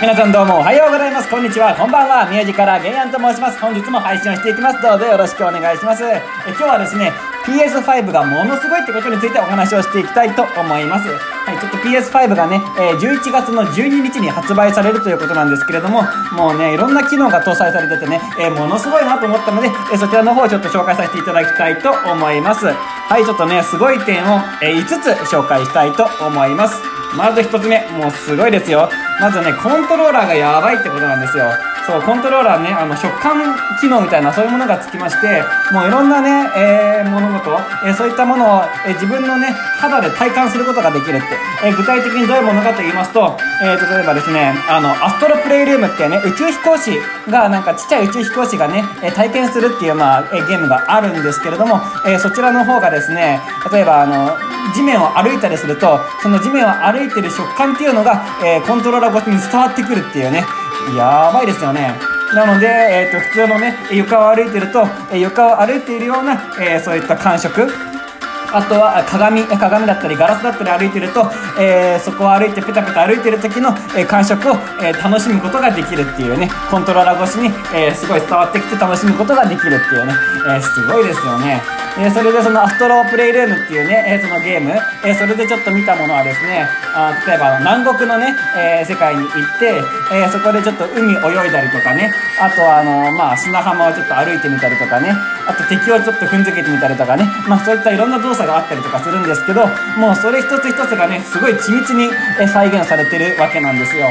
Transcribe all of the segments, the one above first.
皆さんどうもおはようございます。こんにちは。こんばんは。ミュージカラーゲイアンと申します。本日も配信をしていきます。どうぞよろしくお願いします。え今日はですね、PS5 がものすごいってことについてお話をしていきたいと思います。はい、ちょっと PS5 がね、え11月の12日に発売されるということなんですけれども、もうね、いろんな機能が搭載されててね、えものすごいなと思ったので、えそちらの方をちょっと紹介させていただきたいと思います。はい、ちょっとね、すごい点を、え5つ紹介したいと思います。まず1つ目、もうすごいですよ。まずね、コントローラーがやばいってことなんですよ。そう、コントローラーね、あの、食感機能みたいな、そういうものがつきまして、もういろんなね、えー、もの、えそういったものを、え自分のね、肌で体感することができるって。え具体的にどういうものかと言いますと、えー、例えばですね、あの、アストロプレイルームっていうね、宇宙飛行士が、なんかちっちゃい宇宙飛行士がね、え体験するっていう、まあ、えゲームがあるんですけれども、えそちらの方がですね、例えばあの、地面を歩いたりすると、その地面を歩いてる食感っていうのが、えコントローラー越しに伝わってくるっていうね、やばいですよね。なので、えー、と普通のね床を歩いてると、え床を歩いているような、えーそういった感触。あとは鏡鏡だったりガラスだったり歩いてると、えーそこを歩いてペタペタ歩いてる時の、えー感触を、えー楽しむことができるっていうねコントローラー越しに、えすごい伝わってきて楽しむことができるっていうね、えーすごいですよね、えーそれでそのアストロプレイルームっていうね、えーそのゲーム、えそれでちょっと見たものはですねあ例えば南国のね、え世界に行って、えそこでちょっと海泳いだりとかね。あとあのまあ砂浜をちょっと歩いてみたりとかね。あと敵をちょっと踏んづけてみたりとかね。まあそういったいろんな動作があったりとかするんですけどもうそれ一つ一つがねすごい緻密に再現されてるわけなんですよ。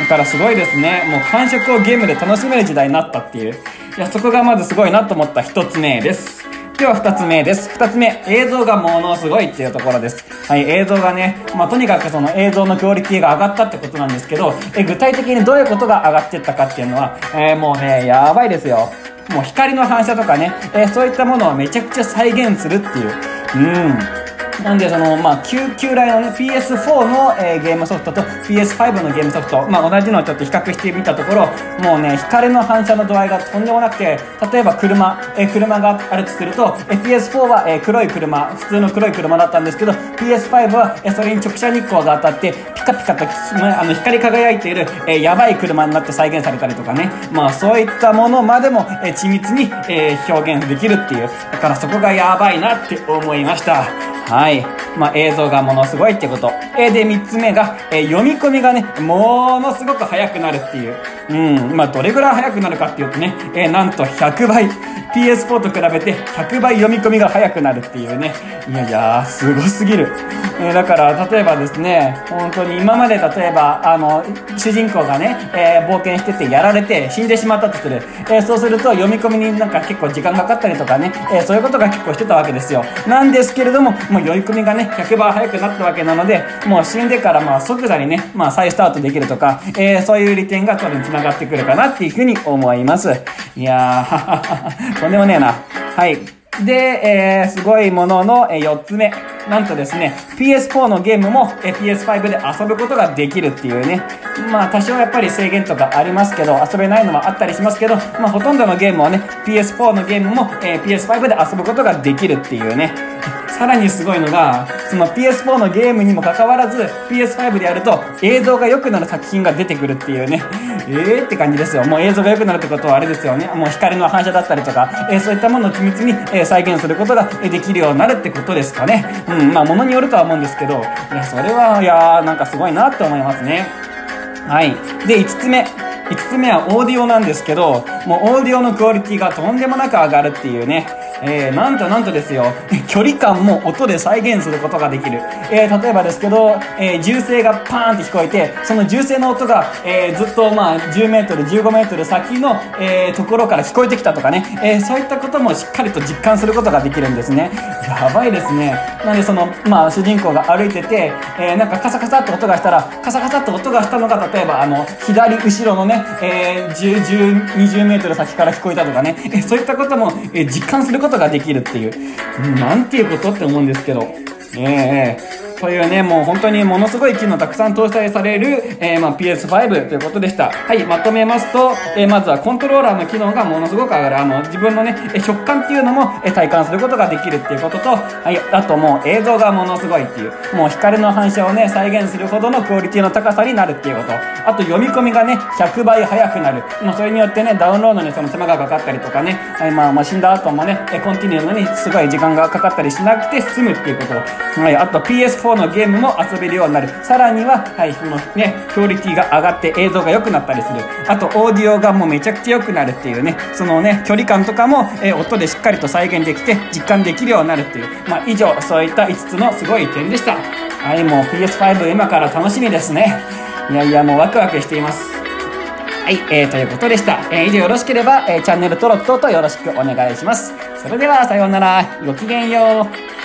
だからすごいですねもう感触をゲームで楽しめる時代になったっていういやそこがまずすごいなと思った一つ目ですでは二つ目です。二つ目、映像がものすごいっていうところです。はい、映像がね、まあ、とにかくその映像のクオリティが上がったってことなんですけど、え具体的にどういうことが上がってったかっていうのは、えーもうね、やばいですよ。もう光の反射とかね、えーそういったものをめちゃくちゃ再現するっていう。うん。なんでその、まあ、旧、旧来のね、PS4 の、えーゲームソフトと PS5 のゲームソフト、まあ、同じのをちょっと比較してみたところ、もうね、光の反射の度合いがとんでもなくて、例えば車、えー車があるとすると、えー PS4 は、えー黒い車、普通の黒い車だったんですけど、PS5 は、えーそれに直射日光が当たって、ピカピカと、ああの、光り輝いている、えーやばい車になって再現されたりとかね、まあ、そういったものまでも、えー緻密に、えー表現できるっていう、だからそこがやばいなって思いました。はい。まあ、映像がものすごいってこと。えで、三つ目が、え読み込みがね、ものすごく速くなるっていう。うん。まあ、どれぐらい速くなるかっていうとね、えなんと100倍。PS4 と比べて100倍読み込みが速くなるっていうね。いやいや、すごすぎる。えーだから、例えばですね、本当に今まで例えば、あの、主人公がね、えー冒険しててやられて死んでしまったとする。えーそうすると読み込みになんか結構時間かかったりとかね、えーそういうことが結構してたわけですよ。なんですけれども、もう読み込みがね、100倍速くなったわけなので、もう死んでからまあ即座にね、まあ再スタートできるとか、えーそういう利点が多分繋がってくるかなっていうふうに思います。いやー、とんでもねえな。はい。で、えー、すごいものの、えー、4つ目。なんとですね、PS4 のゲームも、えー PS5 で遊ぶことができるっていうね。まあ、多少やっぱり制限とかありますけど、遊べないのはあったりしますけど、まあ、ほとんどのゲームはね、PS4 のゲームも、えー PS5 で遊ぶことができるっていうね。さらにすごいのが、その PS4 のゲームにもかかわらず、PS5 でやると映像が良くなる作品が出てくるっていうね。えーって感じですよ。もう映像が良くなるってことはあれですよね。もう光の反射だったりとか、えーそういったものを緻密に、えー再現することができるようになるってことですかね。うん、まあ、ものによるとは思うんですけど、いや、それは、いやー、なんかすごいなって思いますね。はい。で、5つ目。5つ目はオーディオなんですけど、もうオーディオのクオリティがとんでもなく上がるっていうね。えー、なんとなんとですよ、距離感も音で再現することができる。えー、例えばですけど、えー、銃声がパーンって聞こえて、その銃声の音が、えー、ずっとまあ10メートル、15メートル先の、えー、ところから聞こえてきたとかね、えー、そういったこともしっかりと実感することができるんですね。やばいですね。なんでその、まあ主人公が歩いてて、えー、なんかカサカサって音がしたら、カサカサって音がしたのが、例えばあの、左後ろのね、えー、10、10、20メートル先から聞こえたとかね、えーそういったことも、えー実感することができるっていう、なんていうことって思うんですけど、ええというね、もう本当にものすごい機能たくさん搭載される、えー、まあ PS5 ということでした。はい、まとめますと、えー、まずはコントローラーの機能がものすごく上がる。あの、自分のね、食感っていうのも、体感することができるっていうことと、はい、あともう映像がものすごいっていう、もう光の反射をね、再現するほどのクオリティの高さになるっていうこと。あと読み込みがね、100倍速くなる。もうそれによってね、ダウンロードにその手間がかかったりとかね、はい、まあ、まあ、死んだ後もね、コンティニューのにすごい時間がかかったりしなくて済むっていうこと。はい、あと4のゲームも遊べるようになる。さらには、はい、そのね、クオリティが上がって映像が良くなったりする。あと、オーディオがもうめちゃくちゃ良くなるっていうね、そのね、距離感とかも、え、音でしっかりと再現できて、実感できるようになるっていう。まあ、以上、そういった5つのすごい点でした。はい、もう PS5 今から楽しみですね。いやいや、もうワクワクしています。はい、えー、ということでした。えー、以上よろしければ、えー、チャンネル登録等々よろしくお願いします。それでは、さようなら。ごきげんよう。